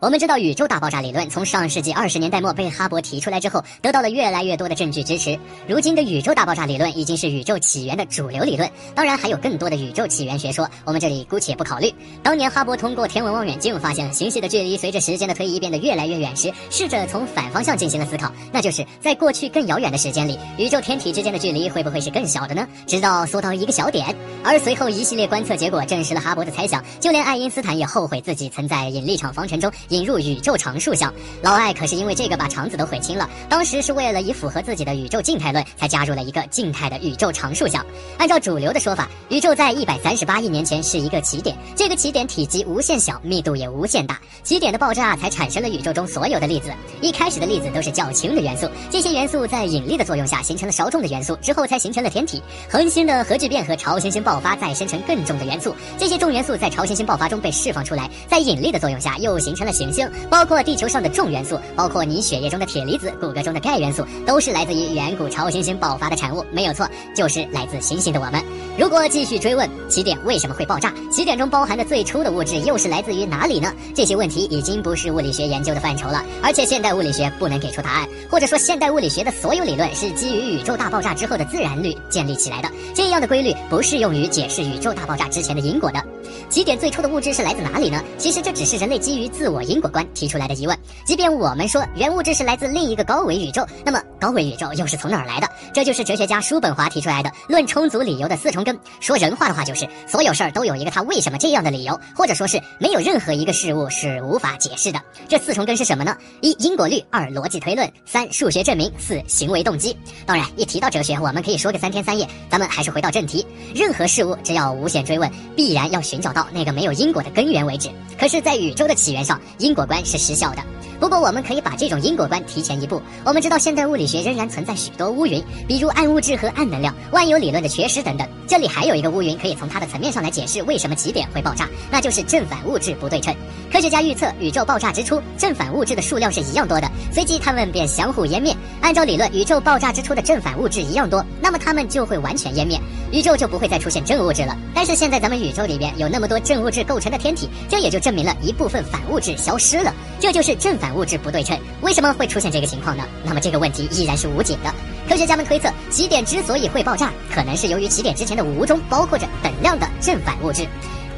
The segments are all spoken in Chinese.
我们知道宇宙大爆炸理论从上世纪二十年代末被哈勃提出来之后，得到了越来越多的证据支持。如今的宇宙大爆炸理论已经是宇宙起源的主流理论，当然还有更多的宇宙起源学说，我们这里姑且不考虑。当年哈勃通过天文望远镜发现星系的距离随着时间的推移变得越来越远时，试着从反方向进行了思考，那就是在过去更遥远的时间里，宇宙天体之间的距离会不会是更小的呢？直到缩到一个小点。而随后一系列观测结果证实了哈勃的猜想，就连爱因斯坦也后悔自己曾在引力场方程中。引入宇宙常数项，老艾可是因为这个把肠子都悔青了。当时是为了以符合自己的宇宙静态论，才加入了一个静态的宇宙常数项。按照主流的说法，宇宙在一百三十八亿年前是一个起点，这个起点体积无限小，密度也无限大，起点的爆炸才产生了宇宙中所有的粒子。一开始的粒子都是较轻的元素，这些元素在引力的作用下形成了稍重的元素，之后才形成了天体。恒星的核聚变和超新星爆发再生成更重的元素，这些重元素在超新星爆发中被释放出来，在引力的作用下又形成了。行星包括地球上的重元素，包括你血液中的铁离子、骨骼中的钙元素，都是来自于远古超新星爆发的产物，没有错，就是来自星星的我们。如果继续追问起点为什么会爆炸，起点中包含的最初的物质又是来自于哪里呢？这些问题已经不是物理学研究的范畴了，而且现代物理学不能给出答案，或者说现代物理学的所有理论是基于宇宙大爆炸之后的自然律建立起来的，这样的规律不适用于解释宇宙大爆炸之前的因果的。起点最初的物质是来自哪里呢？其实这只是人类基于自我因果观提出来的疑问。即便我们说原物质是来自另一个高维宇宙，那么高维宇宙又是从哪儿来的？这就是哲学家叔本华提出来的论充足理由的四重根。说人话的话就是，所有事儿都有一个他为什么这样的理由，或者说是没有任何一个事物是无法解释的。这四重根是什么呢？一因果律，二逻辑推论，三数学证明，四行为动机。当然，一提到哲学，我们可以说个三天三夜。咱们还是回到正题，任何事物只要无限追问，必然要寻找到。到那个没有因果的根源为止。可是，在宇宙的起源上，因果观是失效的。不过，我们可以把这种因果观提前一步。我们知道，现代物理学仍然存在许多乌云，比如暗物质和暗能量、万有理论的缺失等等。这里还有一个乌云，可以从它的层面上来解释为什么起点会爆炸，那就是正反物质不对称。科学家预测，宇宙爆炸之初，正反物质的数量是一样多的，随即它们便相互湮灭。按照理论，宇宙爆炸之初的正反物质一样多，那么它们就会完全湮灭，宇宙就不会再出现正物质了。但是现在咱们宇宙里边有那么多正物质构成的天体，这也就证明了一部分反物质消失了，这就是正反。物质不对称，为什么会出现这个情况呢？那么这个问题依然是无解的。科学家们推测，起点之所以会爆炸，可能是由于起点之前的无中包括着等量的正反物质。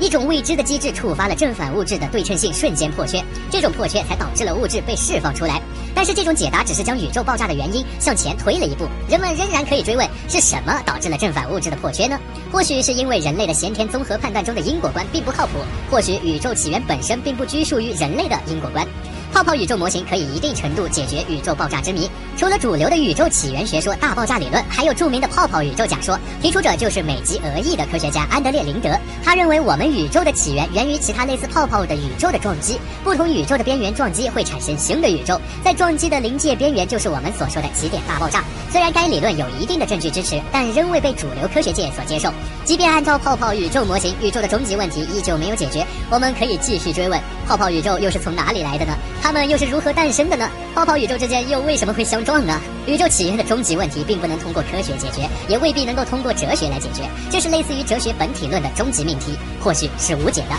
一种未知的机制触发了正反物质的对称性瞬间破缺，这种破缺才导致了物质被释放出来。但是这种解答只是将宇宙爆炸的原因向前推了一步，人们仍然可以追问是什么导致了正反物质的破缺呢？或许是因为人类的先天综合判断中的因果观并不靠谱，或许宇宙起源本身并不拘束于人类的因果观。泡泡宇宙模型可以一定程度解决宇宙爆炸之谜。除了主流的宇宙起源学说大爆炸理论，还有著名的泡泡宇宙假说，提出者就是美籍俄裔的科学家安德烈林德。他认为我们宇宙的起源源于其他类似泡泡的宇宙的撞击，不同宇宙的边缘撞击会产生新的宇宙，在撞击的临界边缘就是我们所说的起点大爆炸。虽然该理论有一定的证据支持，但仍未被主流科学界所接受。即便按照泡泡宇宙模型，宇宙的终极问题依旧没有解决。我们可以继续追问：泡泡宇宙又是从哪里来的呢？它们又是如何诞生的呢？泡泡宇宙之间又为什么会相撞呢？宇宙起源的终极问题并不能通过科学解决，也未必能够通过哲学来解决。这是类似于哲学本体论的终极命题，或许是无解的。